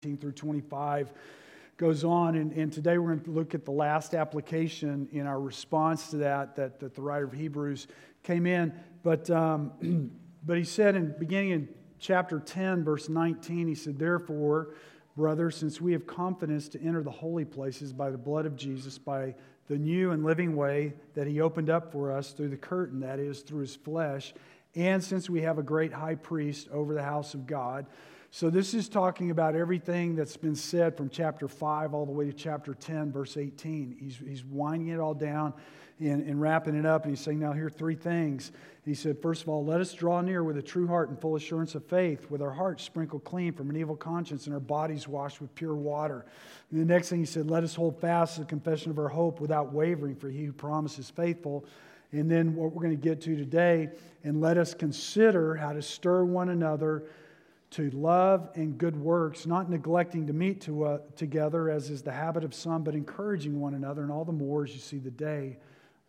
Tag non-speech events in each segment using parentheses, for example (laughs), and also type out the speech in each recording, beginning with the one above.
through 25 goes on. And, and today we're going to look at the last application in our response to that, that, that the writer of Hebrews came in. But, um, (clears throat) but he said in beginning in chapter 10, verse 19, he said, Therefore, brothers, since we have confidence to enter the holy places by the blood of Jesus, by the new and living way that he opened up for us through the curtain, that is, through his flesh, and since we have a great high priest over the house of God, so, this is talking about everything that's been said from chapter 5 all the way to chapter 10, verse 18. He's, he's winding it all down and, and wrapping it up, and he's saying, Now, here are three things. He said, First of all, let us draw near with a true heart and full assurance of faith, with our hearts sprinkled clean from an evil conscience and our bodies washed with pure water. And the next thing he said, Let us hold fast the confession of our hope without wavering, for he who promises faithful. And then what we're going to get to today, and let us consider how to stir one another to love and good works, not neglecting to meet to, uh, together as is the habit of some, but encouraging one another, and all the more as you see the day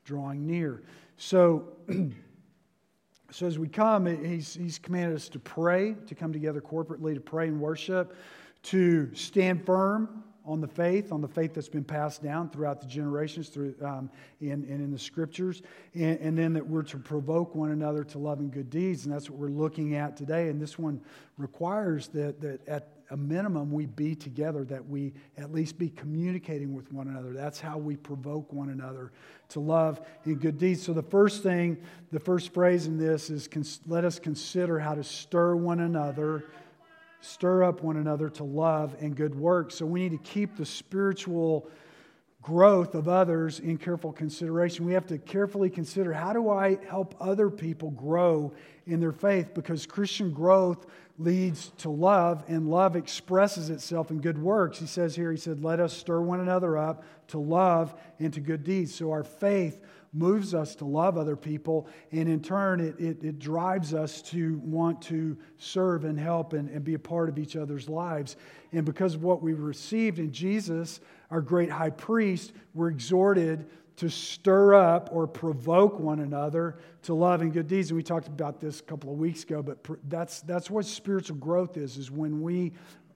drawing near. So, (clears throat) so as we come, he's, he's commanded us to pray, to come together corporately to pray and worship, to stand firm on the faith, on the faith that's been passed down throughout the generations through, um, in, and in the scriptures, and, and, then that we're to provoke one another to love and good deeds, and that's what we're looking at today. And this one requires that, that at a minimum we be together, that we at least be communicating with one another. That's how we provoke one another to love and good deeds. So the first thing, the first phrase in this is let us consider how to stir one another stir up one another to love and good works. So we need to keep the spiritual growth of others in careful consideration. We have to carefully consider how do I help other people grow in their faith because Christian growth leads to love and love expresses itself in good works. He says here, he said, let us stir one another up to love and to good deeds. So our faith moves us to love other people, and in turn, it, it, it, drives us to want to serve and help and, and be a part of each other's lives. And because of what we received in Jesus, our great high priest, we're exhorted to stir up or provoke one another to love and good deeds. And we talked about this a couple of weeks ago, but that's, that's what spiritual growth is, is when we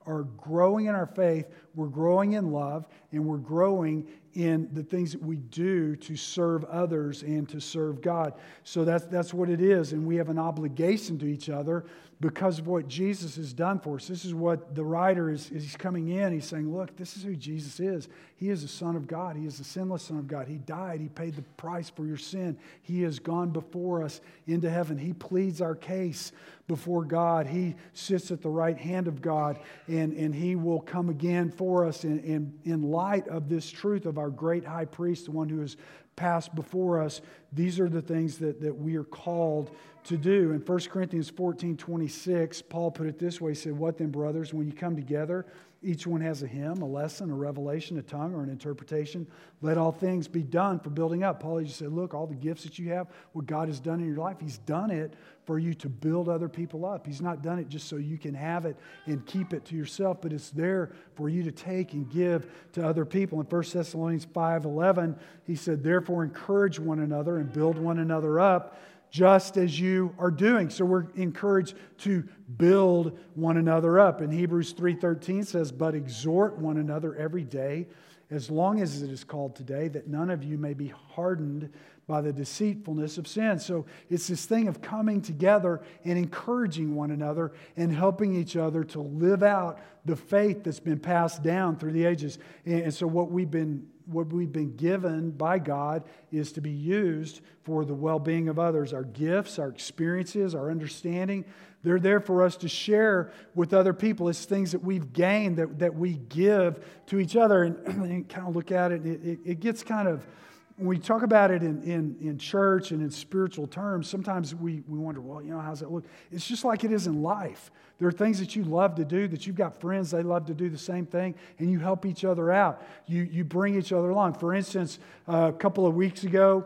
are growing in our faith, we're growing in love, and we're growing in the things that we do to serve others and to serve God. So that's, that's what it is. And we have an obligation to each other because of what Jesus has done for us. This is what the writer is, he's coming in. He's saying, Look, this is who Jesus is. He is the Son of God. He is the sinless Son of God. He died. He paid the price for your sin. He has gone before us into heaven. He pleads our case before God. He sits at the right hand of God, and, and He will come again for us in, in, in light of this truth of our great high priest, the one who has passed before us. These are the things that, that we are called to do. In 1 Corinthians 14 26, Paul put it this way He said, What then, brothers, when you come together, each one has a hymn, a lesson, a revelation, a tongue, or an interpretation. Let all things be done for building up. Paul just said, Look, all the gifts that you have, what God has done in your life, He's done it for you to build other people up. He's not done it just so you can have it and keep it to yourself, but it's there for you to take and give to other people. In 1 Thessalonians 5 11, he said, Therefore, encourage one another and build one another up just as you are doing. So we're encouraged to build one another up. And Hebrews 3:13 says, "But exhort one another every day, as long as it is called today, that none of you may be hardened by the deceitfulness of sin." So it's this thing of coming together and encouraging one another and helping each other to live out the faith that's been passed down through the ages. And so what we've been what we've been given by God is to be used for the well being of others. Our gifts, our experiences, our understanding, they're there for us to share with other people. It's things that we've gained that, that we give to each other. And, (clears throat) and kind of look at it, it, it, it gets kind of when we talk about it in, in, in church and in spiritual terms, sometimes we, we wonder, well, you know, how's that look? It's just like it is in life. There are things that you love to do, that you've got friends, they love to do the same thing, and you help each other out. You, you bring each other along. For instance, uh, a couple of weeks ago,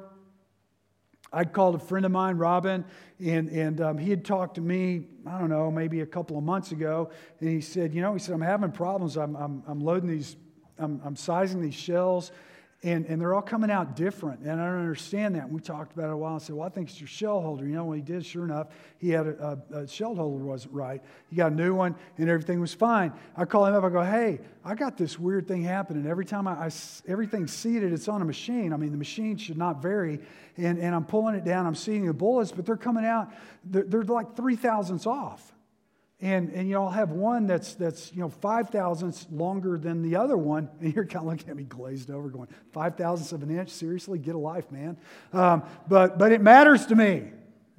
I called a friend of mine, Robin, and, and um, he had talked to me, I don't know, maybe a couple of months ago, and he said, You know, he said, I'm having problems. I'm, I'm, I'm loading these, I'm, I'm sizing these shells And, and they're all coming out different. And I don't understand that. We talked about it a while. I said, Well, I think it's your shell holder. You know what he did? Sure enough, he had a, a, a shell holder wasn't right. He got a new one, and everything was fine. I call him up. I go, Hey, I got this weird thing happening. Every time I, I everything's seated, it's on a machine. I mean, the machine should not vary. And, and I'm pulling it down. I'm seeing the bullets, but they're coming out. They're, they're like three thousandths off. And, and y'all have one that's, that's you know, five thousandths longer than the other one. (laughs) And you're kind of looking at me glazed over going, five thousandths of an inch? Seriously? Get a life, man. Um, but, but it matters to me.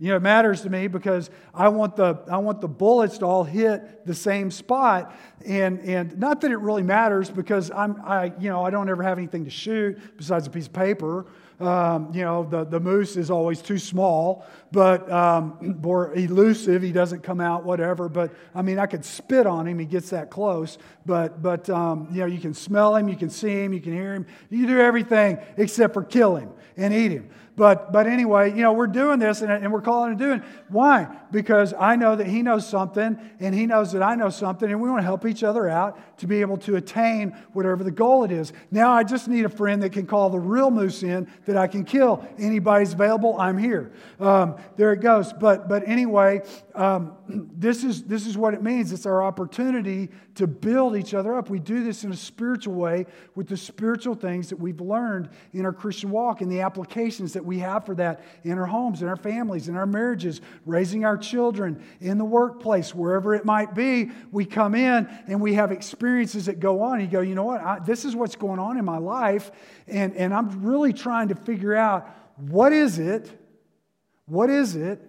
You know, it matters to me because I want the, I want the bullets to all hit the same spot. And, and not that it really matters because I'm, I, you know, I don't ever have anything to shoot besides a piece of paper. Um, you know, the, the moose is always too small, but um, (clears throat) or elusive. He doesn't come out, whatever. But I mean, I could spit on him. He gets that close. But but um, you know, you can smell him, you can see him, you can hear him. You do everything except for kill him and eat him. But, but anyway, you know, we're doing this and, and we're calling and doing. Why? Because I know that he knows something and he knows that I know something and we want to help each other out to be able to attain whatever the goal it is. Now I just need a friend that can call the real moose in that I can kill. Anybody's available, I'm here. Um, there it goes. But, but anyway, um, (clears throat) this, is, this is what it means. It's our opportunity to build each other up. We do this in a spiritual way with the spiritual things that we've learned in our Christian walk and the applications that we have for that in our homes, in our families, in our marriages, raising our children, in the workplace, wherever it might be. We come in and we have experiences that go on. You go, you know what? I, this is what's going on in my life. And, and I'm really trying to figure out what is it? What is it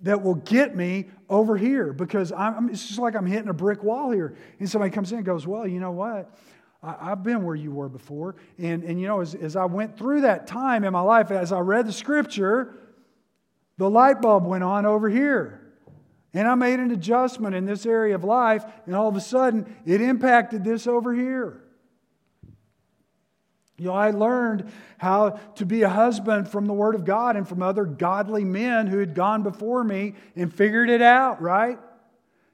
that will get me over here because I'm, it's just like I'm hitting a brick wall here. And somebody comes in and goes, Well, you know what? I, have been where you were before. And, and you know, as, as I went through that time in my life, as I read the scripture, the light bulb went on over here. And I made an adjustment in this area of life, and all of a sudden, it impacted this over here. You know, I learned how to be a husband from the Word of God and from other godly men who had gone before me and figured it out, right?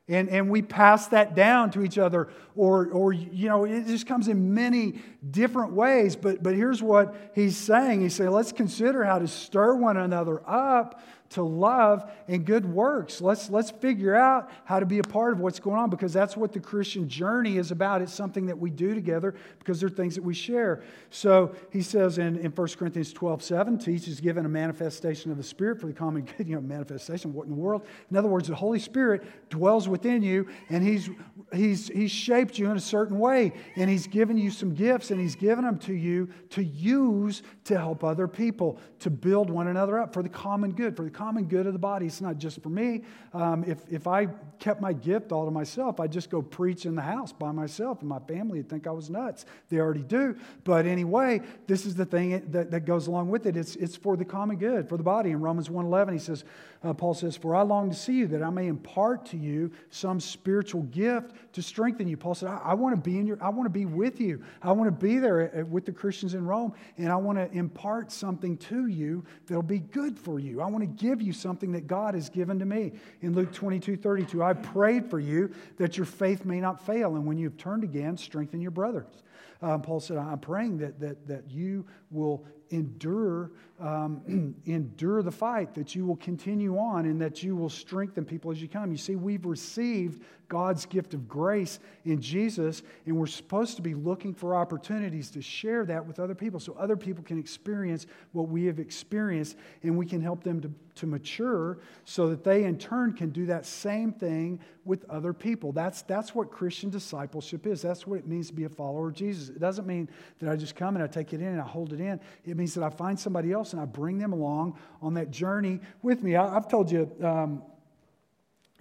And, and we pass that down to each other. Or, or, you know, it just comes in many different ways. But, but here's what he's saying He's saying, let's consider how to stir one another up to love and good works. Let's, let's figure out how to be a part of what's going on because that's what the Christian journey is about. It's something that we do together because there are things that we share. So he says in, in 1 Corinthians 12 7, teach is given a manifestation of the Spirit for the common good. (laughs) You know, manifestation, what in the world? In other words, the Holy Spirit dwells within you and he's, he's, he's shaped you in a certain way and he's given you some gifts and he's given them to you to use to help other people, to build one another up for the common good, for the common good of the body. It's not just for me. Um, if, if I kept my gift all to myself, I'd just go preach in the house by myself, and my family would think I was nuts. They already do. But anyway, this is the thing that, that goes along with it. It's, it's for the common good, for the body. In Romans 1.11, he says, uh, Paul says, For I long to see you, that I may impart to you some spiritual gift to strengthen you. Paul said, I, I want to be in your, I want to be with you. I want to be there with the Christians in Rome, and I want to impart something to you that'll be good for you. I want to give you something that God has given to me. In Luke 22, 32, I prayed for you that your faith may not fail, and when you've turned again, strengthen your brothers. Um, Paul said, I'm praying that, that, that you will endure, um, (clears throat) endure the fight, that you will continue on, and that you will strengthen people as you come. You see, we've received God's gift of grace in Jesus, and we're supposed to be looking for opportunities to share that with other people so other people can experience what we have experienced, and we can help them to, to mature so that they in turn can do that same thing with other people. That's, that's what Christian discipleship is. That's what it means to be a follower of Jesus. It doesn't mean that I just come and I take it in and I hold it in. It means that I find somebody else and I bring them along on that journey with me. I, have told you. Um,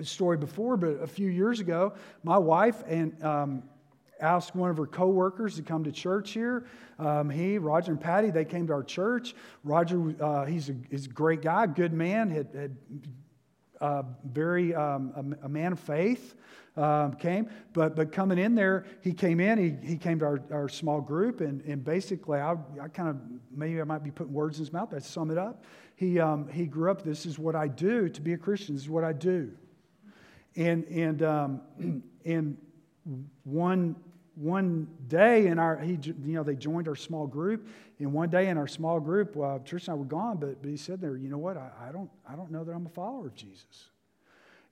story before, but a few years ago, my wife and um, asked one of her coworkers to come to church here. Um, he, Roger, and Patty, they came to our church. Roger, uh, he's, a, he's a great guy, good man, had, had uh, very um, a, a, man of faith. Um, came, but but coming in there, he came in. He, he came to our, our small group, and, and basically, I, I kind of maybe I might be putting words in his mouth. But I sum it up. He um, he grew up. This is what I do to be a Christian. This is what I do. And, and, um, (clears throat) and one one day in our, he, you know, they joined our small group. And one day in our small group, well, Trish and I were gone, but, but he said there, you know what? I, I, don't, I don't know that I'm a follower of Jesus.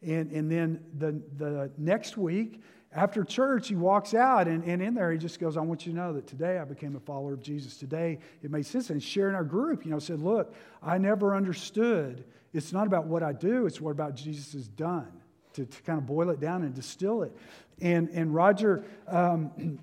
And, and then the, the next week, after church, he walks out, and, and in there, he just goes, I want you to know that today I became a follower of Jesus. Today, it made sense. And sharing our group, you know, said, Look, I never understood. It's not about what I do, it's what about Jesus has done, to, to kind of boil it down and distill it. And, and Roger um,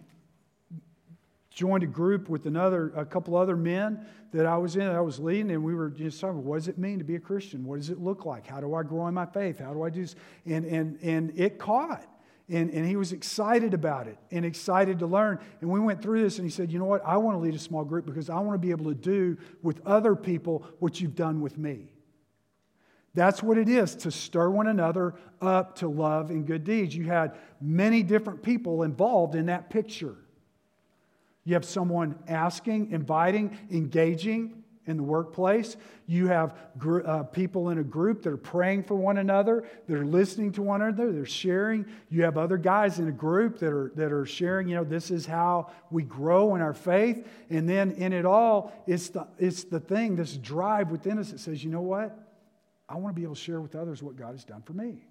joined a group with another, a couple other men that I was in, that I was leading, and we were just talking, what does it mean to be a Christian? What does it look like? How do I grow in my faith? How do I do this? And, and, and it caught. And, and he was excited about it and excited to learn. And we went through this, and he said, You know what? I want to lead a small group because I want to be able to do with other people what you've done with me. That's what it is to stir one another up to love and good deeds. You had many different people involved in that picture. You have someone asking, inviting, engaging in the workplace. You have gr- uh, people in a group that are praying for one another, that are listening to one another, they're sharing. You have other guys in a group that are, that are sharing, you know, this is how we grow in our faith. And then in it all, it's the, it's the thing, this drive within us that says, you know what? I want to be able to share with others what God has done for me.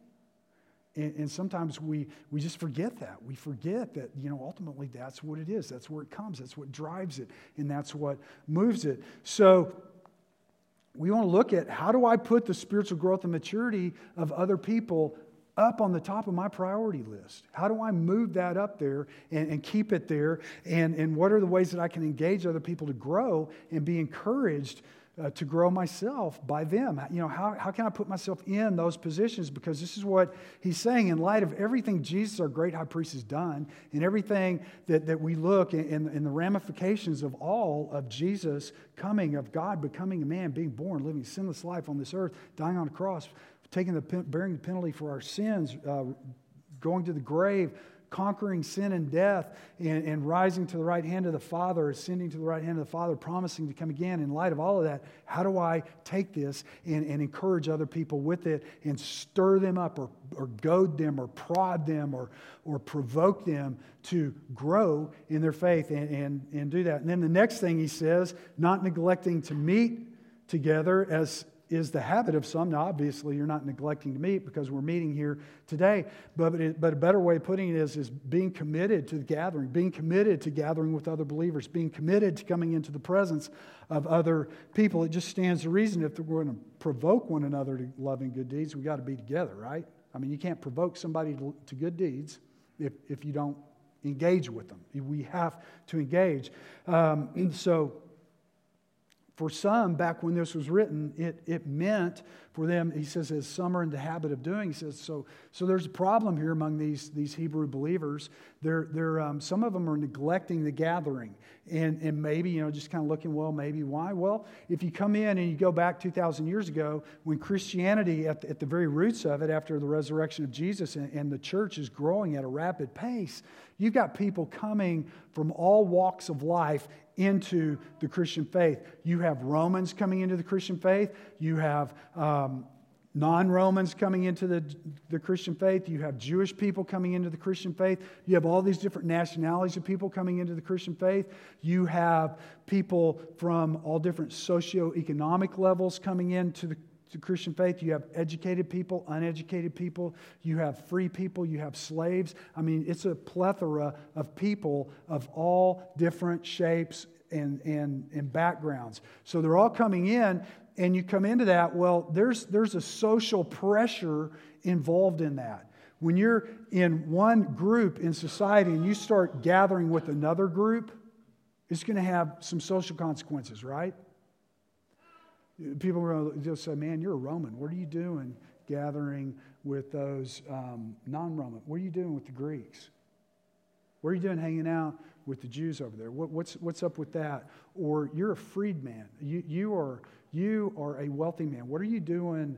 And, and, sometimes we, we just forget that. We forget that, you know, ultimately that's what it is. That's where it comes. That's what drives it. And that's what moves it. So we want to look at how do I put the spiritual growth and maturity of other people up on the top of my priority list? How do I move that up there and, and keep it there? And, and what are the ways that I can engage other people to grow and be encouraged uh, to grow myself by them. You know, how, how can I put myself in those positions? Because this is what he's saying in light of everything Jesus, our great high priest, has done, and everything that, that we look in, in, the ramifications of all of Jesus coming, of God becoming a man, being born, living a sinless life on this earth, dying on a cross, taking the, bearing the penalty for our sins, uh, going to the grave conquering sin and death and, and, rising to the right hand of the Father, ascending to the right hand of the Father, promising to come again. In light of all of that, how do I take this and, and encourage other people with it and stir them up or, or goad them or prod them or, or provoke them to grow in their faith and, and, and do that? And then the next thing he says, not neglecting to meet together as is the habit of some. Now, obviously, you're not neglecting to meet because we're meeting here today, but, it, but a better way of putting it is, is being committed to the gathering, being committed to gathering with other believers, being committed to coming into the presence of other people. It just stands to reason if we're going to provoke one another to loving good deeds, we got to be together, right? I mean, you can't provoke somebody to, to good deeds if, if you don't engage with them. We have to engage. Um, (clears throat) so, for some, back when this was written, it, it meant for them, he says, as some are in the habit of doing, he says, so, so there's a problem here among these, these Hebrew believers. They're, they're, um, some of them are neglecting the gathering. And, and maybe, you know, just kind of looking, well, maybe why? Well, if you come in and you go back 2,000 years ago, when Christianity, at the, at the very roots of it, after the resurrection of Jesus, and, and the church is growing at a rapid pace, you've got people coming from all walks of life into the Christian faith. You have Romans coming into the Christian faith. You have um, non Romans coming into the, the Christian faith. You have Jewish people coming into the Christian faith. You have all these different nationalities of people coming into the Christian faith. You have people from all different socioeconomic levels coming into the to Christian faith. You have educated people, uneducated people, you have free people, you have slaves. I mean, it's a plethora of people of all different shapes and, and, and backgrounds. So they're all coming in, and you come into that, well, there's, there's a social pressure involved in that. When you're in one group in society and you start gathering with another group, it's going to have some social consequences, right? People will just say, Man, you're a Roman. What are you doing gathering with those um, non Roman? What are you doing with the Greeks? What are you doing hanging out with the Jews over there? What, what's, what's up with that? Or you're a freedman. You, you, are, you are a wealthy man. What are you doing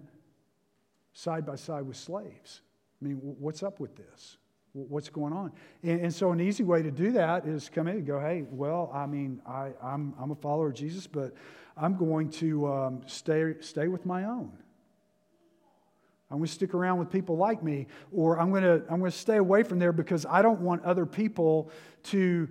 side by side with slaves? I mean, what's up with this? What's going on? And, and, so, an easy way to do that is come in and go, hey, well, I mean, I, I'm, I'm a follower of Jesus, but I'm going to um, stay, stay with my own. I'm going to stick around with people like me, or I'm going to, I'm going to stay away from there because I don't want other people to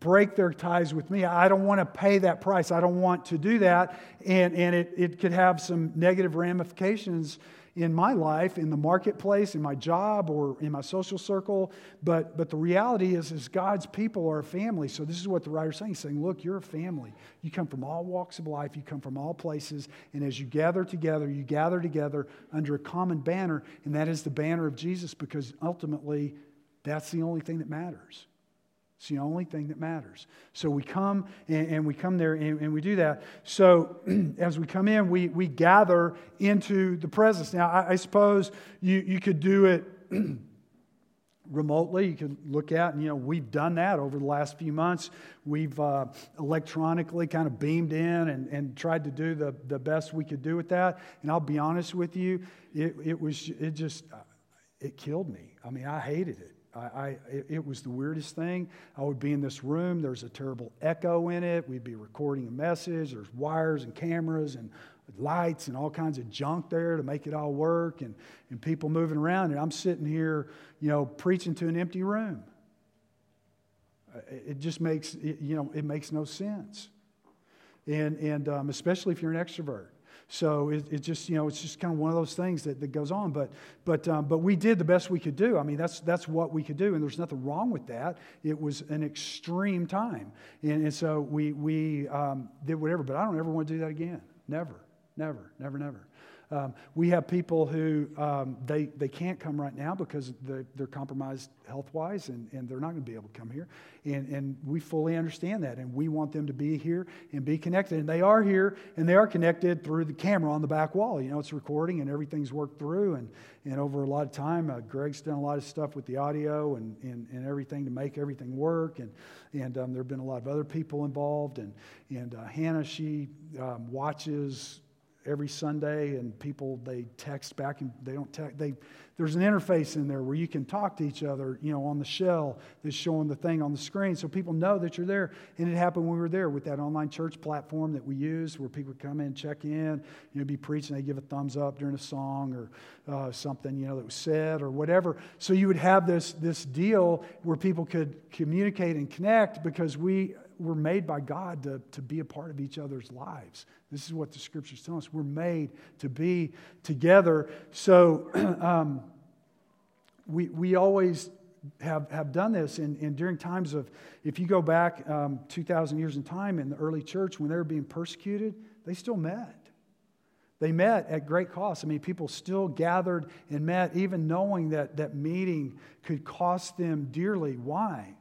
break their ties with me. I don't want to pay that price. I don't want to do that. And, and it, it could have some negative ramifications in my life, in the marketplace, in my job, or in my social circle. But, but the reality is, is God's people are a family. So this is what the writer's saying. He's saying, look, you're a family. You come from all walks of life. You come from all places. And as you gather together, you gather together under a common banner, and that is the banner of Jesus because ultimately that's the only thing that matters. It's the only thing that matters. So we come and, and we come there and, and, we do that. So (clears throat) as we come in, we, we gather into the presence. Now, I, I suppose you, you could do it (clears throat) remotely. You can look at, and you know, we've done that over the last few months. We've uh, electronically kind of beamed in and, and tried to do the, the best we could do with that. And I'll be honest with you, it, it was, it just, it killed me. I mean, I hated it. I, I, it was the weirdest thing. I would be in this room, there's a terrible echo in it. We'd be recording a message, there's wires and cameras and lights and all kinds of junk there to make it all work, and, and people moving around. And I'm sitting here, you know, preaching to an empty room. It just makes, you know, it makes no sense. And, and um, especially if you're an extrovert. So it, it, just, you know, it's just kind of one of those things that, that goes on. But, but, um, but we did the best we could do. I mean, that's, that's what we could do, and there's nothing wrong with that. It was an extreme time. And, and so we, we um, did whatever, but I don't ever want to do that again. Never, never, never, never. Um, we have people who um, they, they can't come right now because they're, they're compromised health wise and, and they're not going to be able to come here. And, and we fully understand that. And we want them to be here and be connected. And they are here and they are connected through the camera on the back wall. You know, it's recording and everything's worked through. And, and over a lot of time, uh, Greg's done a lot of stuff with the audio and, and, and everything to make everything work. And, and um, there have been a lot of other people involved. And, and uh, Hannah, she um, watches every Sunday, and people they text back and they don't text. They there's an interface in there where you can talk to each other, you know, on the shell that's showing the thing on the screen, so people know that you're there. And it happened when we were there with that online church platform that we use, where people come in, check in, you know, be preaching, they give a thumbs up during a song or uh, something, you know, that was said or whatever. So you would have this this deal where people could communicate and connect because we were made by God to, to be a part of each other's lives. This is what the scriptures tell us. We're made to be together. So (clears throat) um, we, we always have, have done this. And, and during times of, if you go back um, 2,000 years in time in the early church, when they were being persecuted, they still met. They met at great cost. I mean, people still gathered and met, even knowing that that meeting could cost them dearly. Why?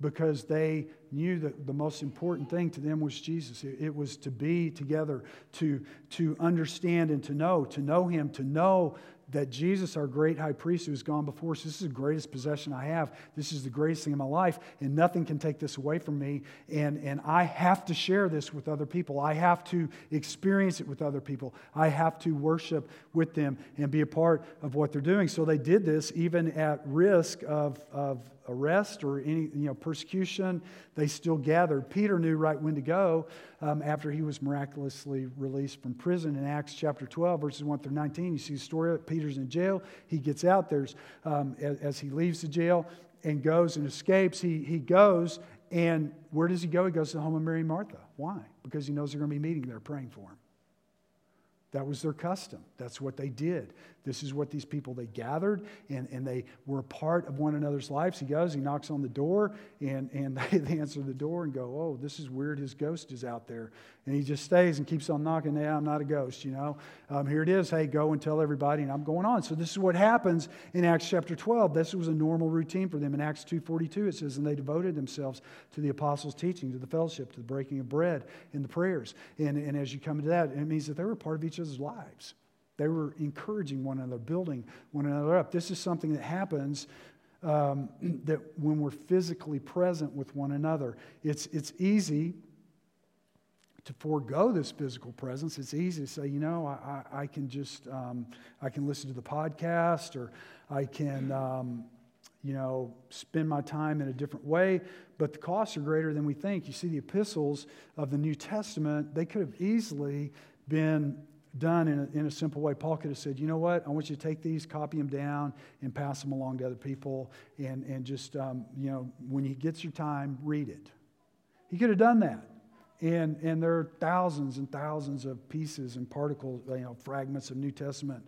because they knew that the most important thing to them was Jesus. It, it, was to be together, to, to understand and to know, to know Him, to know that Jesus, our great high priest who has gone before us, this is the greatest possession I have. This is the greatest thing in my life, and nothing can take this away from me. And, and I have to share this with other people. I have to experience it with other people. I have to worship with them and be a part of what they're doing. So they did this even at risk of, of arrest or any you know, persecution. They still gathered. Peter knew right when to go um, after he was miraculously released from prison. In Acts chapter 12, verses 1 through 19, you see the story of Peter's in jail. He gets out. There's, um, as, as he leaves the jail and goes and escapes, he, he goes. And where does he go? He goes to the home of Mary and Martha. Why? Because he knows they're going to be meeting there praying for him. That was their custom. That's what they did. This is what these people, they gathered and, and they were a part of one another's lives. He goes, he knocks on the door, and, and (laughs) they, they answer the door and go, oh, this is weird. His ghost is out there. And he just stays and keeps on knocking. Yeah, I'm not a ghost, you know. Um, here it is. Hey, go and tell everybody, and I'm going on. So this is what happens in Acts chapter 12. This was a normal routine for them. In Acts 2.42, it says, and they devoted themselves to the apostles' teaching, to the fellowship, to the breaking of bread, and the prayers. And, and as you come into that, it means that they were part of each other's lives. They were encouraging one another, building one another up. This is something that happens um, (clears throat) that when we're physically present with one another. It's, it's easy to forego this physical presence. It's easy to say, you know, I, I, I can just, um, I can listen to the podcast or I can, um, you know, spend my time in a different way. But the costs are greater than we think. You see, the epistles of the New Testament, they could have easily been done in a, in a simple way. Paul could have said, you know what? I want you to take these, copy them down, and pass them along to other people. And, and just, um, you know, when he gets your time, read it. He could have done that. And, and there are thousands and thousands of pieces and particles, you know, fragments of New Testament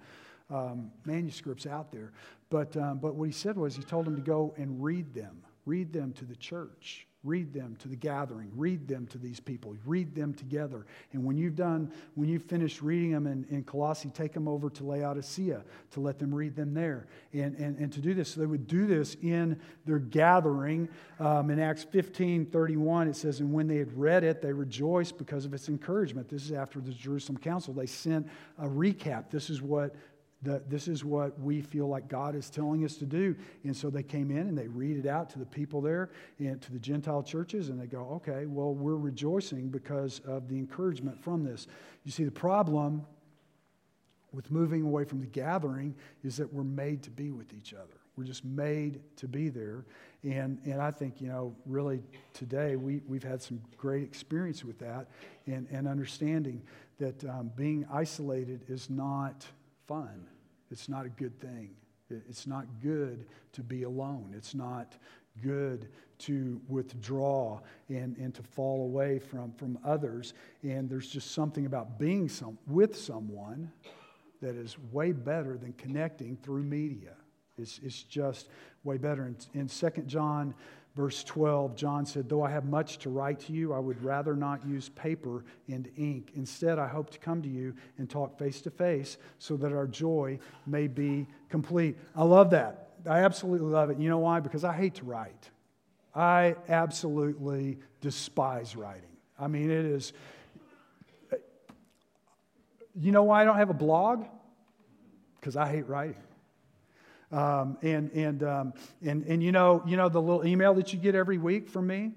um, manuscripts out there. But, um, but what he said was he told them to go and read them, read them to the church. Read them to the gathering. Read them to these people. Read them together. And when you've done, when you've finished reading them in, in Colossae, take them over to Laodicea to let them read them there. And, and, and to do this, so they would do this in their gathering. Um, in Acts 15 31, it says, And when they had read it, they rejoiced because of its encouragement. This is after the Jerusalem Council. They sent a recap. This is what that this is what we feel like God is telling us to do. And so they came in and they read it out to the people there and to the Gentile churches, and they go, okay, well, we're rejoicing because of the encouragement from this. You see, the problem with moving away from the gathering is that we're made to be with each other. We're just made to be there. And, and I think, you know, really today we, we've had some great experience with that and, and understanding that um, being isolated is not fun. It's not a good thing. It's not good to be alone. It's not good to withdraw and, and to fall away from, from others. And there's just something about being some, with someone that is way better than connecting through media. It's, it's just way better. In, in 2 John Verse 12, John said, Though I have much to write to you, I would rather not use paper and ink. Instead, I hope to come to you and talk face to face so that our joy may be complete. I love that. I absolutely love it. You know why? Because I hate to write. I absolutely despise writing. I mean, it is. You know why I don't have a blog? Because I hate writing. Um, and, and, um, and, and you, know, you know the little email that you get every week from me?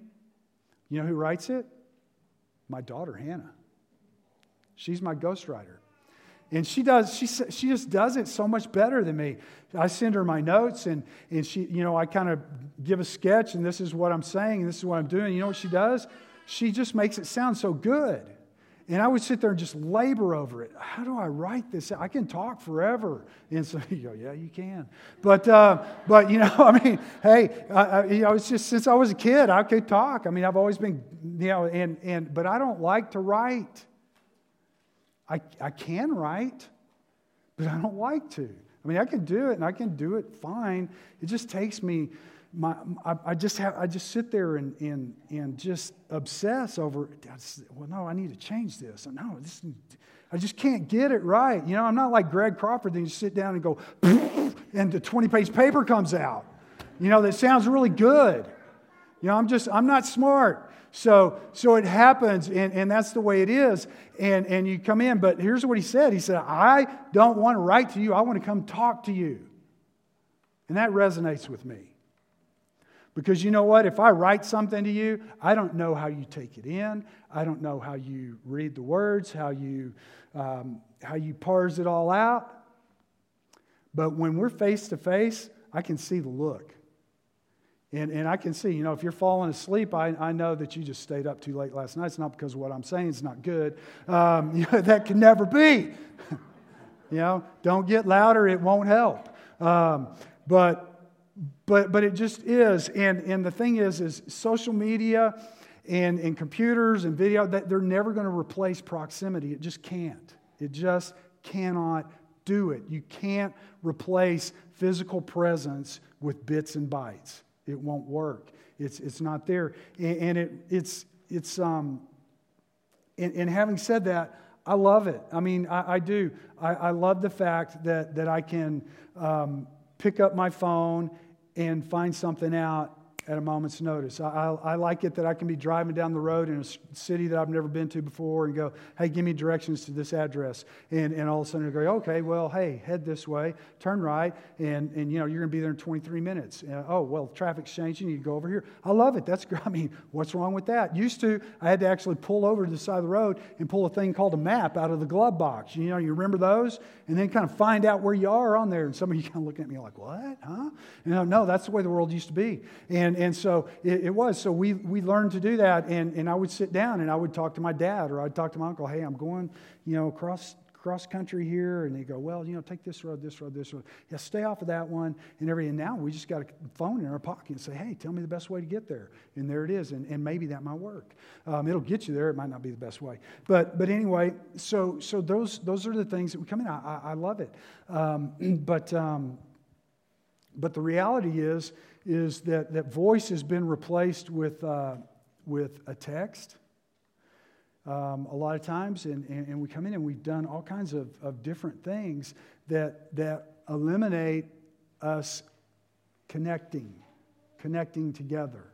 You know who writes it? My daughter, Hannah. She's my ghostwriter. And she does, she, she just does it so much better than me. I send her my notes and, and she, you know, I kind of give a sketch and this is what I'm saying and this is what I'm doing. You know what she does? She just makes it sound so good. And I would sit there and just labor over it. How do I write this? I can talk forever. And so (laughs) you go, yeah, you can. But, uh, but you know, (laughs) I mean, hey, I, I, you know, it's just since I was a kid, I could talk. I mean, I've always been, you know, and, and but I don't like to write. I, I can write, but I don't like to. I mean, I can do it and I can do it fine. It just takes me my, I, I, just have, I just sit there and, and, and just obsess over, well, no, I need to change this. No, this, I just can't get it right. You know, I'm not like Greg Crawford, then you sit down and go, (laughs) and the 20 page paper comes out. You know, that sounds really good. You know, I'm just, I'm not smart. So, so it happens, and, and that's the way it is. And, and you come in, but here's what he said He said, I don't want to write to you, I want to come talk to you. And that resonates with me. Because you know what? If I write something to you, I don't know how you take it in. I don't know how you read the words, how you, um, how you parse it all out. But when we're face to face, I can see the look. And, and I can see, you know, if you're falling asleep, I, I know that you just stayed up too late last night. It's not because of what I'm saying, is not good. Um, (laughs) you know, that can never be. (laughs) you know, don't get louder, it won't help. Um, but but, but it just is. And, and the thing is, is social media and, and computers and video, that they're never going to replace proximity. It just can't. It just cannot do it. You can't replace physical presence with bits and bytes. It won't work. It's, it's not there. And, and it, it's, it's um, and, and having said that, I love it. I mean, I, I do. I, I, love the fact that, that I can um, pick up my phone and find something out at a moment's notice. I, I, I, like it that I can be driving down the road in a city that I've never been to before and go, hey, give me directions to this address. And, and all of a sudden I go, okay, well, hey, head this way, turn right, and, and you know, you're going to be there in 23 minutes. And, oh, well, traffic's changing, you go over here. I love it. That's, (laughs) I mean, what's wrong with that? Used to, I had to actually pull over to the side of the road and pull a thing called a map out of the glove box. You know, you remember those? And then kind of find out where you are on there. And some of you (laughs) kind of looking at me like, what? Huh? And no, that's the way the world used to be. And and, and so it, it, was. So we, we learned to do that. And, and I would sit down and I would talk to my dad or I'd talk to my uncle, hey, I'm going, you know, across cross country here, and they go, well, you know, take this road, this road, this road. Yeah, stay off of that one and every And now we just got a phone in our pocket and say, hey, tell me the best way to get there. And there it is. And, and maybe that might work. Um, it'll get you there. It might not be the best way. But, but anyway, so, so those, those are the things that we come in. I, I, I love it. Um, (clears throat) but, um, but the reality is, is that, that voice has been replaced with, uh, with a text um, a lot of times, and, and, and, we come in and we've done all kinds of, of different things that, that eliminate us connecting, connecting together.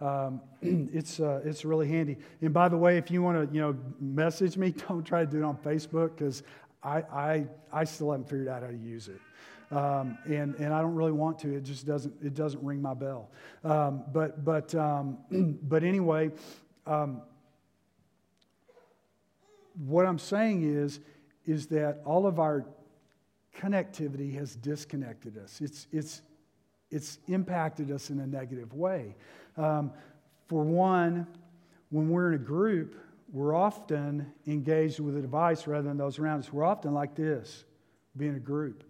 Um, (clears throat) it's, uh, it's really handy. And by the way, if you want to you know, message me, (laughs) don't try to do it on Facebook because I, I, I still haven't figured out how to use it. Um, and, and I don't really want to. It just doesn't, it doesn't ring my bell. Um, but, but, um, (clears throat) but anyway, um, what I'm saying is, is that all of our connectivity has disconnected us. It's, it's, it's impacted us in a negative way. Um, for one, when we're in a group, we're often engaged with a device rather than those around us. We're often like this, being a group.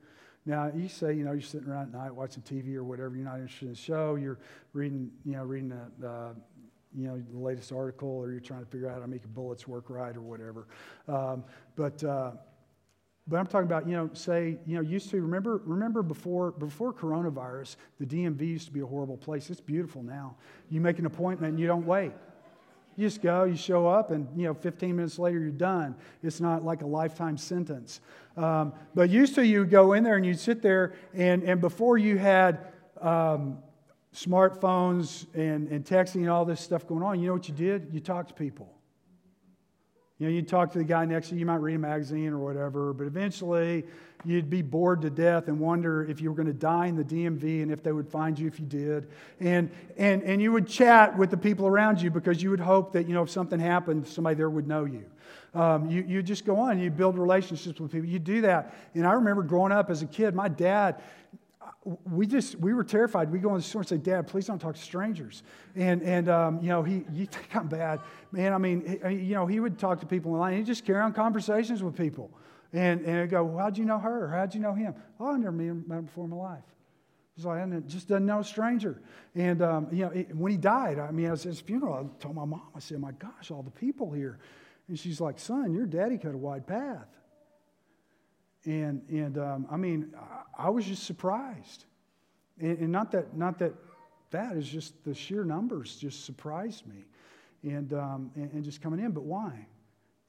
Now, you say, you know, you're sitting around at night watching TV or whatever, you're not interested in the show, you're reading, you know, reading the, the you know, the latest article, or you're trying to figure out how to make your bullets work right or whatever. Um, but, uh, but I'm talking about, you know, say, you know, used to remember, remember before, before coronavirus, the DMV used to be a horrible place. It's beautiful now. You make an appointment and you don't wait. You just go, you show up, and you know, 15 minutes later you're done. It's not like a lifetime sentence. Um, but used to you go in there and you'd sit there, and, and before you had um, smartphones and, and texting and all this stuff going on, you know what you did? You talked to people. You know, you'd talk to the guy next to you, you might read a magazine or whatever, but eventually you'd be bored to death and wonder if you were going to die in the DMV and if they would find you if you did. And, and, and you would chat with the people around you because you would hope that, you know, if something happened, somebody there would know you. Um, you, you just go on, you build relationships with people. You do that. And I remember growing up as a kid, my dad, we just we were terrified. We go in the store and say, "Dad, please don't talk to strangers." And and um, you know he you (laughs) think I'm bad, man. I mean, he, you know he would talk to people in line. He'd just carry on conversations with people, and and I'd go, well, "How'd you know her? How'd you know him?" Oh, I never met him before in my life. He's like, I just doesn't know a stranger. And um, you know, it, when he died, I mean, at his funeral, I told my mom, I said, "My gosh, all the people here," and she's like, "Son, your daddy cut a wide path." And, and um, I mean, I, I, was just surprised. And, and, not that, not that that is just the sheer numbers just surprised me. And, um, and, and, just coming in, but why?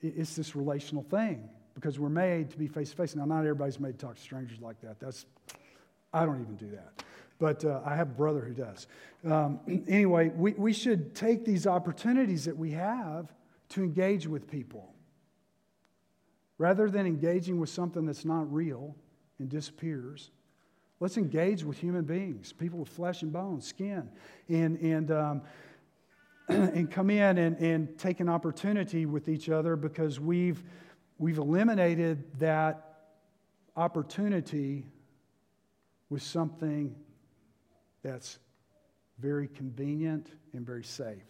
It, it's this relational thing because we're made to be face to face. Now, not everybody's made to talk to strangers like that. That's, I don't even do that. But uh, I have a brother who does. Um, (clears throat) anyway, we, we should take these opportunities that we have to engage with people. Rather than engaging with something that's not real and disappears, let's engage with human beings, people with flesh and bone, skin, and, and, um, (clears throat) and come in and, and take an opportunity with each other because we've, we've eliminated that opportunity with something that's very convenient and very safe.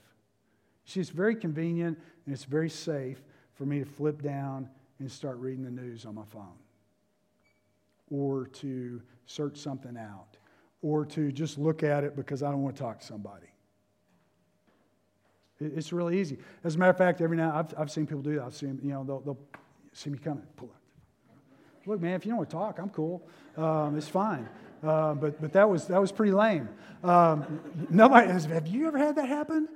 See, it's very convenient and it's very safe for me to flip down and start reading the news on my phone, or to search something out, or to just look at it because I don't want to talk to somebody. It's really easy. As a matter of fact, every now I've, I've seen people do that. I've seen, you know, they'll, they'll see me coming, pull up. Look, man, if you don't want to talk, I'm cool. Um, it's fine. Uh, but but that was that was pretty lame. Um, nobody has. Have you ever had that happen?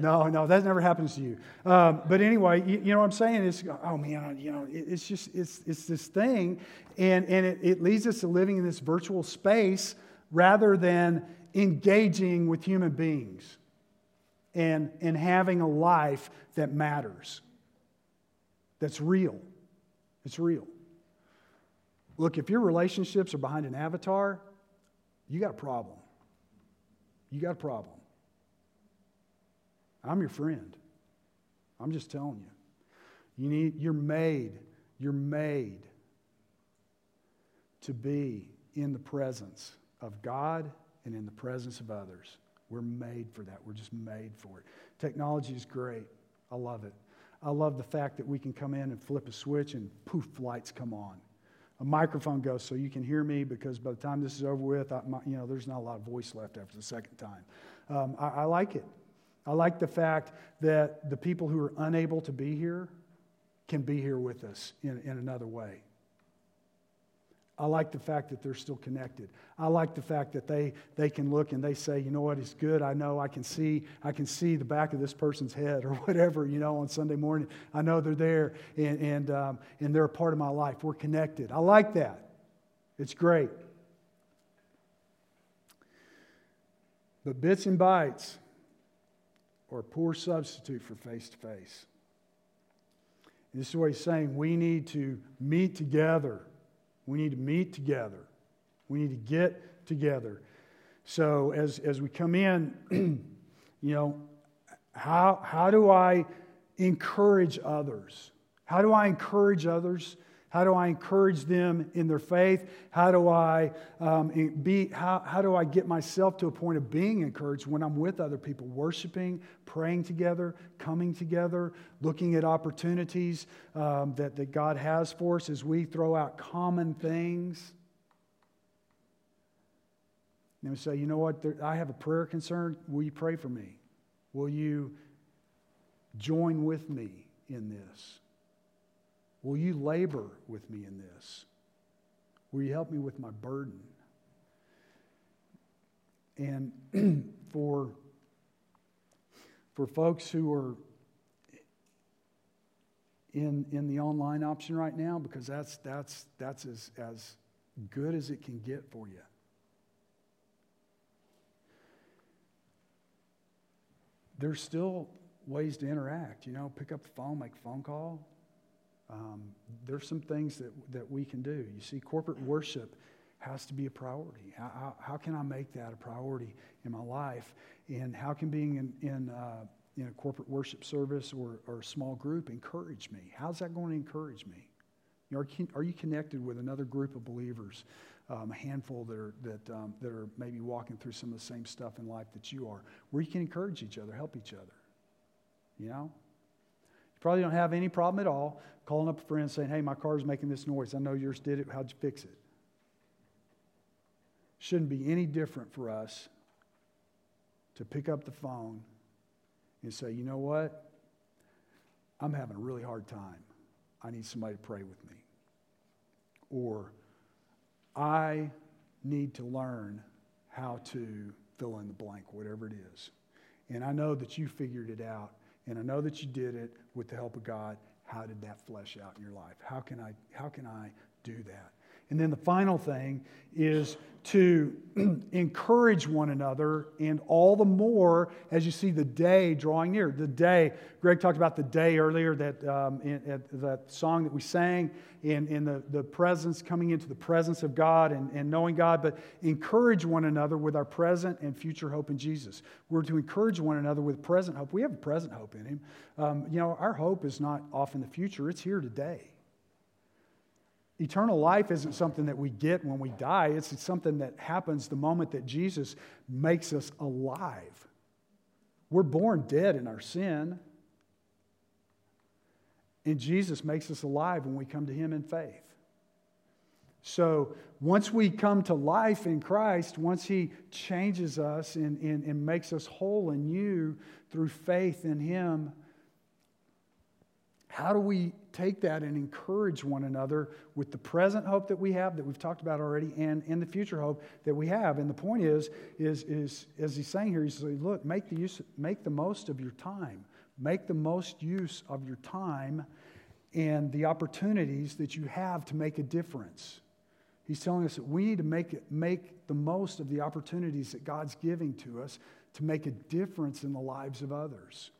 No, no, that never happens to you. Um, but anyway, you, you, know what I'm saying? It's, oh man, you know, it, it's just, it's, it's this thing, and, and it, it leads us to living in this virtual space rather than engaging with human beings and, and having a life that matters, that's real. It's real. Look, if your relationships are behind an avatar, you got a problem. You got a problem. I'm your friend. I'm just telling you. You need, you're made, you're made to be in the presence of God and in the presence of others. We're made for that. We're just made for it. Technology is great. I love it. I love the fact that we can come in and flip a switch and poof, lights come on. A microphone goes so you can hear me because by the time this is over with, I, my, you know, there's not a lot of voice left after the second time. Um, I, I like it. I like the fact that the people who are unable to be here can be here with us in, in another way. I like the fact that they're still connected. I like the fact that they, they can look and they say, you know what, it's good. I know I can see I can see the back of this person's head (laughs) or whatever, you know, on Sunday morning. I know they're there and, and, um, and they're a part of my life. We're connected. I like that. It's great. But bits and bytes are a poor substitute for face to face. This is what he's saying. We need to meet together we need to meet together. We need to get together. So as, as we come in, (clears throat) you know, how, how do I encourage others? How do I encourage others? How do I encourage them in their faith? How do I um, be? How, how do I get myself to a point of being encouraged when I'm with other people, worshiping, praying together, coming together, looking at opportunities um, that, that God has for us as we throw out common things? And we say, you know what? There, I have a prayer concern. Will you pray for me? Will you join with me in this? Will you labor with me in this? Will you help me with my burden? And (clears throat) for, for folks who are in, in the online option right now, because that's, that's, that's as, as good as it can get for you. There's still ways to interact. You know, pick up the phone, make a phone call, um, there's some things that, that we can do. You see, corporate worship has to be a priority. How, how, how can I make that a priority in my life? And how can being in, in, uh, in a corporate worship service or, or a small group encourage me? How's that going to encourage me? You know, are, are you connected with another group of believers, um, a handful that are, that, um, that are maybe walking through some of the same stuff in life that you are, where you can encourage each other, help each other? You know? You probably don't have any problem at all calling up a friend saying, Hey, my car's making this noise. I know yours did it. How'd you fix it? Shouldn't be any different for us to pick up the phone and say, You know what? I'm having a really hard time. I need somebody to pray with me. Or, I need to learn how to fill in the blank, whatever it is. And I know that you figured it out, and I know that you did it with the help of God, how did that flesh out in your life? How can I, how can I do that? And then the final thing is to (clears throat) encourage one another, and all the more as you see the day drawing near. The day, Greg talked about the day earlier, that, um, in, that song that we sang, in, in the, the presence, coming into the presence of God and, and knowing God, but encourage one another with our present and future hope in Jesus. We're to encourage one another with present hope. We have a present hope in Him. Um, you know, our hope is not off in the future, it's here today. Eternal life isn't something that we get when we die, it's something that happens the moment that Jesus makes us alive. We're born dead in our sin, and Jesus makes us alive when we come to Him in faith. So once we come to life in Christ, once He changes us and, and, and makes us whole and new through faith in Him, how do we take that and encourage one another with the present hope that we have that we've talked about already and, in the future hope that we have? And the point is, is, is as he's saying here, he's saying, look, make the, use, make the most of your time. Make the most use of your time and the opportunities that you have to make a difference. He's telling us that we need to make, it, make the most of the opportunities that God's giving to us to make a difference in the lives of others.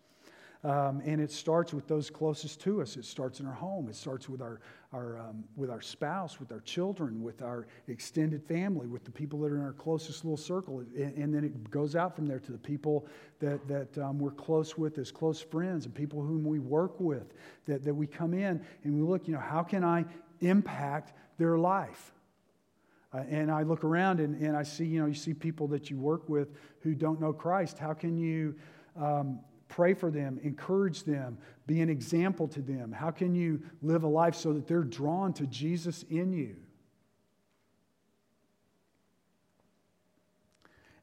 Um, and it starts with those closest to us. It starts in our home. It starts with our, our, um, with our spouse, with our children, with our extended family, with the people that are in our closest little circle. And, and then it goes out from there to the people that, that um, we're close with as close friends and people whom we work with. That, that we come in and we look, you know, how can I impact their life? Uh, and I look around and, and I see, you know, you see people that you work with who don't know Christ. How can you um, pray for them, encourage them, be an example to them? How can you live a life so that they're drawn to Jesus in you?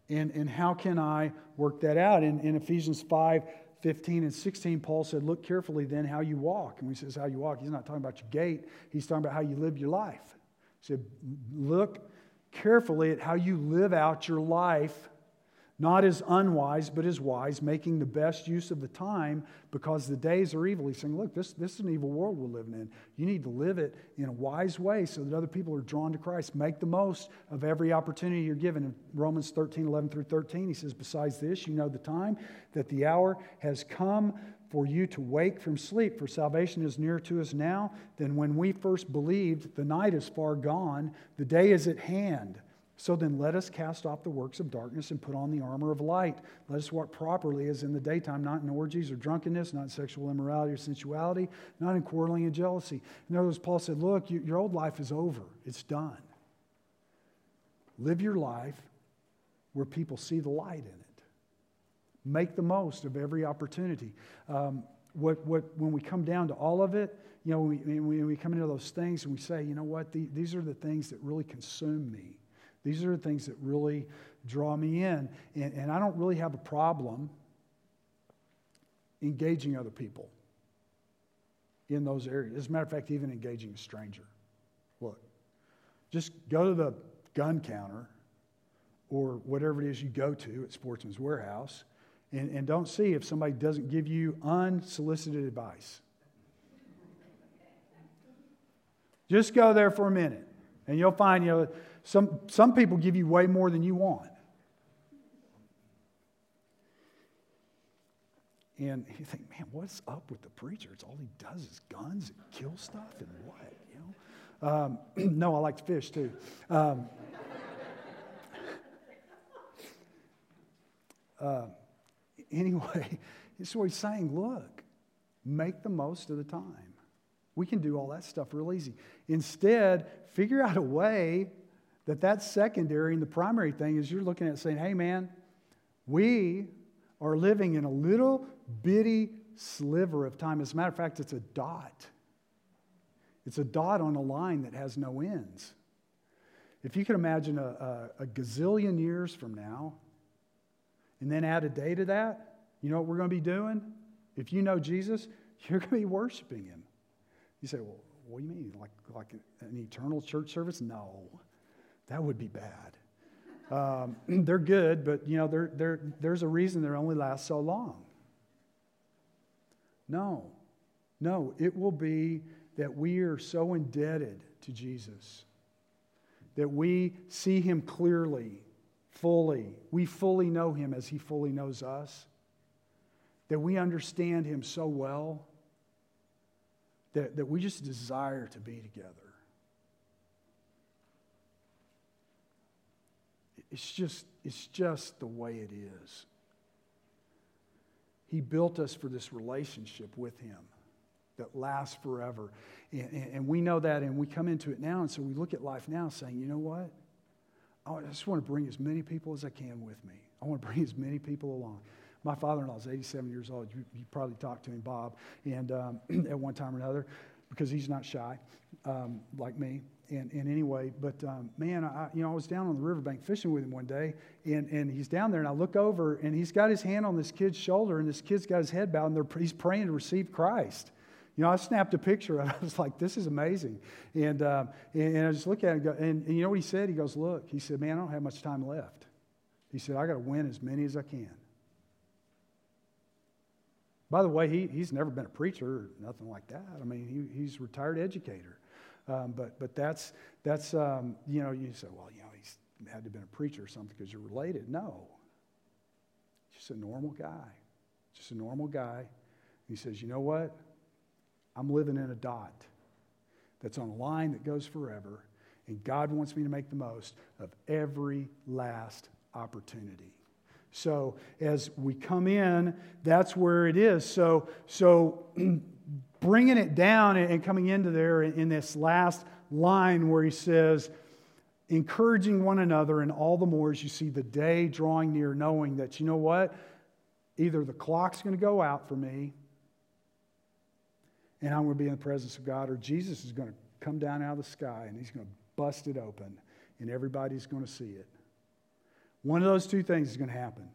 And, and how can I work that out? In, in Ephesians 5 15 and 16, Paul said, Look carefully then how you walk. And when he says how you walk, he's not talking about your gait, he's talking about how you live your life. He said, Look carefully at how you live out your life not as unwise, but as wise, making the best use of the time because the days are evil. He's saying, Look, this, this is an evil world we're living in. You need to live it in a wise way so that other people are drawn to Christ. Make the most of every opportunity you're given. In Romans 13, 11 through 13, he says, Besides this, you know the time that the hour has come for you to wake from sleep, for salvation is nearer to us now than when we first believed. The night is far gone, the day is at hand. So then let us cast off the works of darkness and put on the armor of light. Let us walk properly as in the daytime, not in orgies or drunkenness, not in sexual immorality or sensuality, not in quarreling and jealousy. In other words, Paul said, Look, your old life is over, it's done. Live your life where people see the light in it. Make the most of every opportunity. Um, what, what, when we come down to all of it, you know, we, we, we come into those things and we say, you know what, the, these are the things that really consume me. These are the things that really draw me in. And, and I don't really have a problem engaging other people in those areas. As a matter of fact, even engaging a stranger. Look, just go to the gun counter or whatever it is you go to at Sportsman's Warehouse and, and don't see if somebody doesn't give you unsolicited advice. Just go there for a minute and you'll find, you know, some, some people give you way more than you want. And you think, man, what's up with the preacher? It's all he does is guns and kill stuff and what? You know? Um, (clears throat) no, I like to fish too. Um, (laughs) uh, anyway, (laughs) so he's saying, look, make the most of the time. We can do all that stuff real easy. Instead, figure out a way that that's secondary and the primary thing is you're looking at saying, hey, man, we are living in a little bitty sliver of time. As a matter of fact, it's a dot. It's a dot on a line that has no ends. If you could imagine a, a, a gazillion years from now, and then add a day to that, you know what we're going to be doing? If you know Jesus, (laughs) you're going to be worshiping him. You say, well, what do you mean? Like, like an eternal church service? No. That would be bad. Um, (clears throat) they're good, but you know, they're, they're, there's a reason they only last so long. No, no, it will be that we are so indebted to Jesus that we see him clearly, fully. We fully know him as he fully knows us. That we understand him so well that, that we just desire to be together. It's just, it's just the way it is. He built us for this relationship with Him that lasts forever. And, and, and, we know that, and we come into it now. And so we look at life now saying, you know what? I just want to bring as many people as I can with me. I want to bring as many people along. My father in law is 87 years old. You, you, probably talked to him, Bob, and um, (clears throat) at one time or another, because he's not shy um, like me and, and anyway, but um, man, I, you know, I was down on the riverbank fishing with him one day, and, and he's down there, and I look over, and he's got his hand on this kid's shoulder, and this kid's got his head bowed, and he's praying to receive Christ. You know, I snapped a picture, and (laughs) I was like, this is amazing. And, uh, and, and, I just look at it, and, go, and, and you know what he said? He goes, look, he said, man, I don't have much time left. He said, I got to win as many as I can. By the way, he, he's never been a preacher or nothing like that. I mean, he, he's a retired educator. Um, but, but that's, that's um, you know, you say, well, you know, he's had to have been a preacher or something because you're related. No. Just a normal guy. Just a normal guy. He says, you know what? I'm living in a dot that's on a line that goes forever, and God wants me to make the most of every last opportunity. So as we come in, that's where it is. So, so (clears throat) bringing it down and coming into there in this last line where he says, encouraging one another, and all the more as you see the day drawing near, knowing that, you know what? either the clock's going to go out for me and I'm going to be in the presence of God, or Jesus is going to come down out of the sky and he's going to bust it open and everybody's going to see it. One of those two things is going to happen.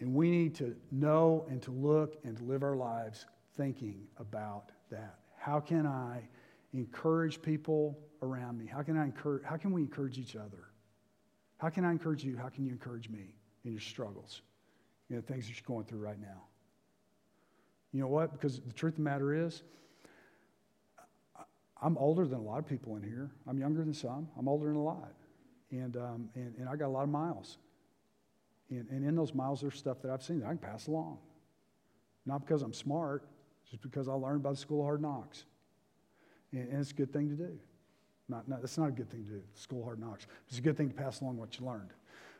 And we need to know and to look and to live our lives thinking about that. How can I encourage people around me? How can I encourage how can we encourage each other? How can I encourage you? How can you encourage me in your struggles? You know, things that you're going through right now. You know what? Because the truth of the matter is, I'm older than a lot of people in here. I'm younger than some. I'm older than a lot. And, um, and, and I got a lot of miles. And, and in those miles, there's stuff that I've seen that I can pass along. Not because I'm smart, just because I learned by the school of hard knocks. And, and it's a good thing to do. Not, not, that's not a good thing to do, school of hard knocks. It's a good thing to pass along what you learned.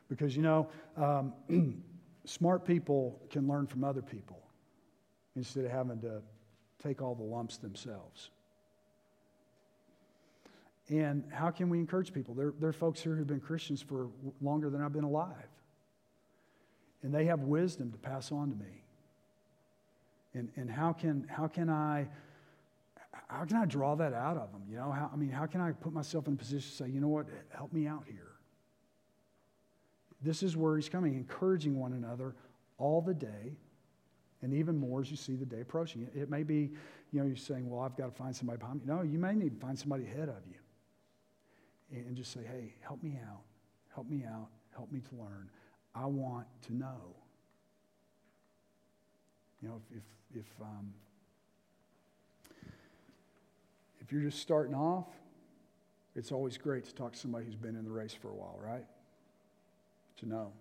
Because, you know, um, (clears throat) smart people can learn from other people instead of having to take all the lumps themselves. And how can we encourage people? There, there are folks here who've been Christians for longer than I've been alive. And they have wisdom to pass on to me. And, and how, can, how, can I, how can I draw that out of them? You know, how, I mean, how can I put myself in a position to say, you know what, help me out here? This is where he's coming, encouraging one another all the day, and even more as you see the day approaching. It, it may be, you know, you're saying, well, I've got to find somebody behind me. No, you may need to find somebody ahead of you and just say, hey, help me out, help me out, help me to learn. I want to know. You know, if, if, if, um, if you're just starting off, it's always great to talk to somebody who's been in the race for a while, right? To know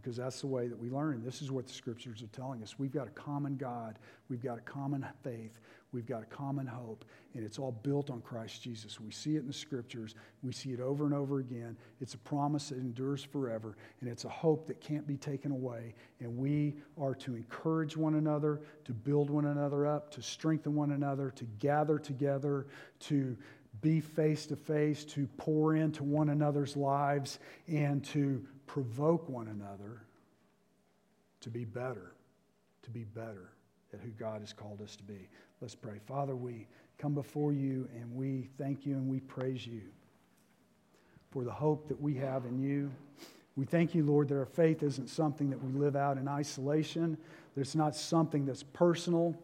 because that's the way that we learn. This is what the scriptures are telling us. We've got a common God, we've got a common faith, we've got a common hope, and it's all built on Christ Jesus. We see it in the scriptures, we see it over and over again. It's a promise that endures forever, and it's a hope that can't be taken away. And we are to encourage one another, to build one another up, to strengthen one another, to gather together, to be face to face, to pour into one another's lives, and to provoke one another to be better, to be better at who God has called us to be. Let's pray. Father, we come before you and we thank you and we praise you for the hope that we have in you. We thank you, Lord, that our faith isn't something that we live out in isolation. that It's not something that's personal,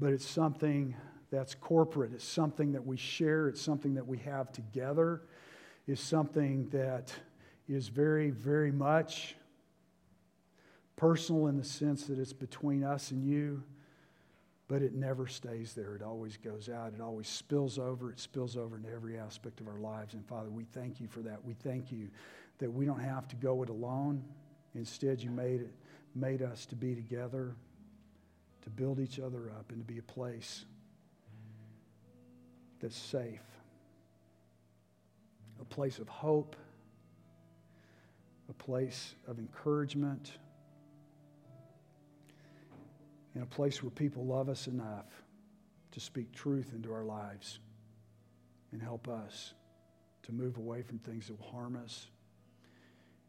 but it's something that's corporate. It's something that we share. It's something that we have together. It's something that is very, very much personal in the sense that it's between us and you, but it never stays there. It always goes out, it always spills over, it spills over into every aspect of our lives. And Father, we thank you for that. We thank you that we don't have to go it alone. Instead, you made it made us to be together, to build each other up, and to be a place that's safe, a place of hope a place of encouragement, and a place where people love us enough to speak truth into our lives and help us to move away from things that will harm us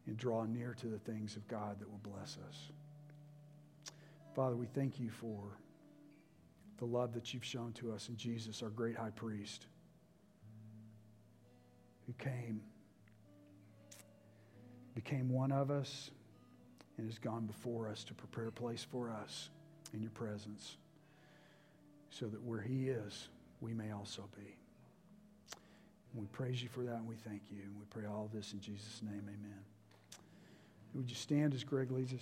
and draw near to the things of God that will bless us. Father, we thank you for the love that you've shown to us in Jesus, our great high priest, who came became one of us and has gone before us to prepare a place for us in your presence so that where he is, we may also be. And we praise you for that and we thank you. And we pray all this in Jesus' name. Amen. Would you stand as Greg leads us?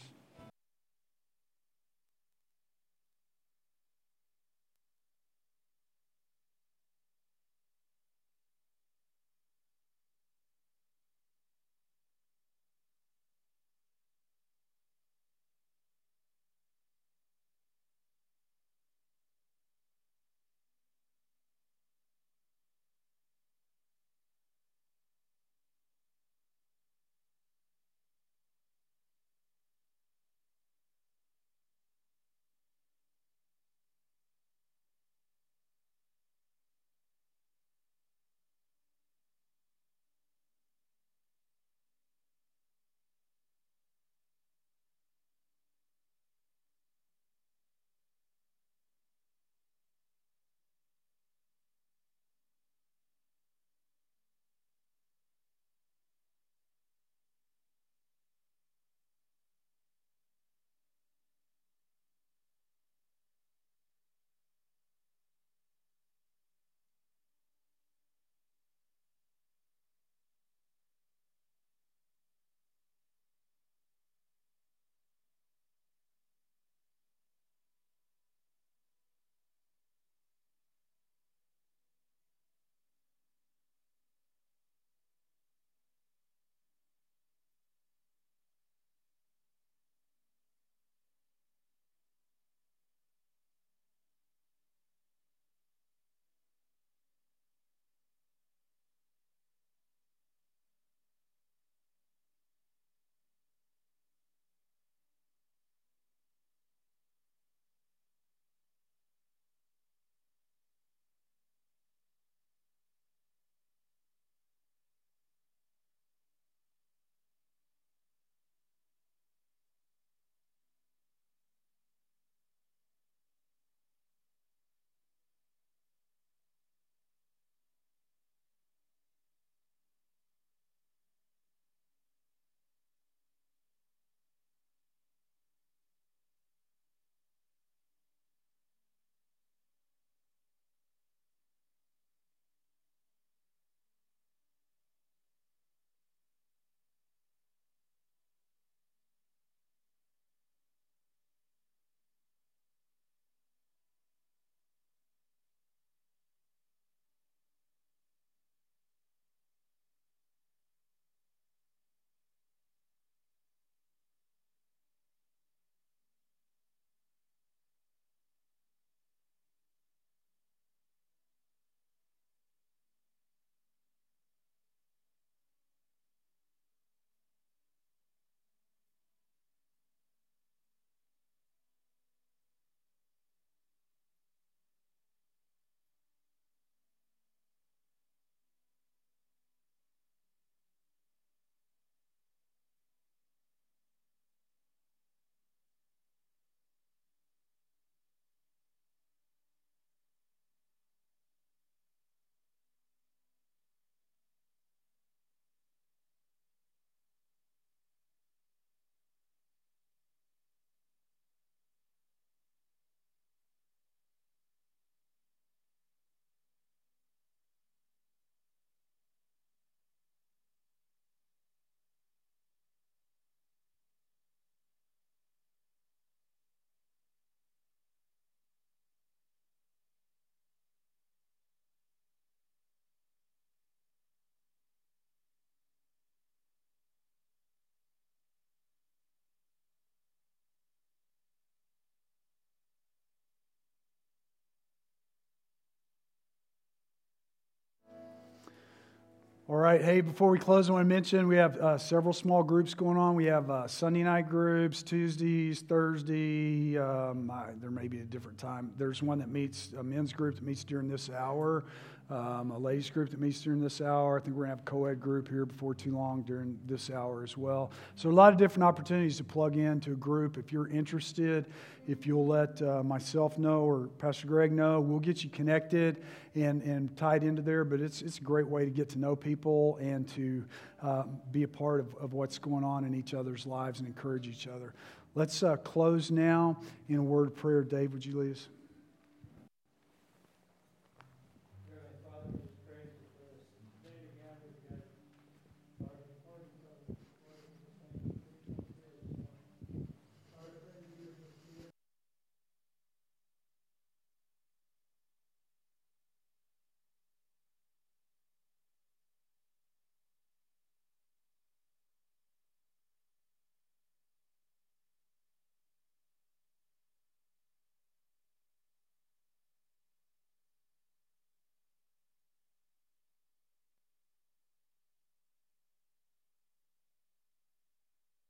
All right. Hey, before we close, I want to mention we have uh, several small groups going on. We have uh, Sunday night groups, Tuesdays, Thursday. Um, I, there may be a different time. There's one that meets, a men's group that meets during this hour um, a ladies group that meets during this hour. I think we're going to have a co ed group here before too long during this hour as well. So, a lot of different opportunities to plug into a group. If you're interested, if you'll let uh, myself know or Pastor Greg know, we'll get you connected and, and tied into there. But it's, it's a great way to get to know people and to uh, be a part of, of what's going on in each other's lives and encourage each other. Let's uh, close now in a word of prayer. Dave, would you lead us?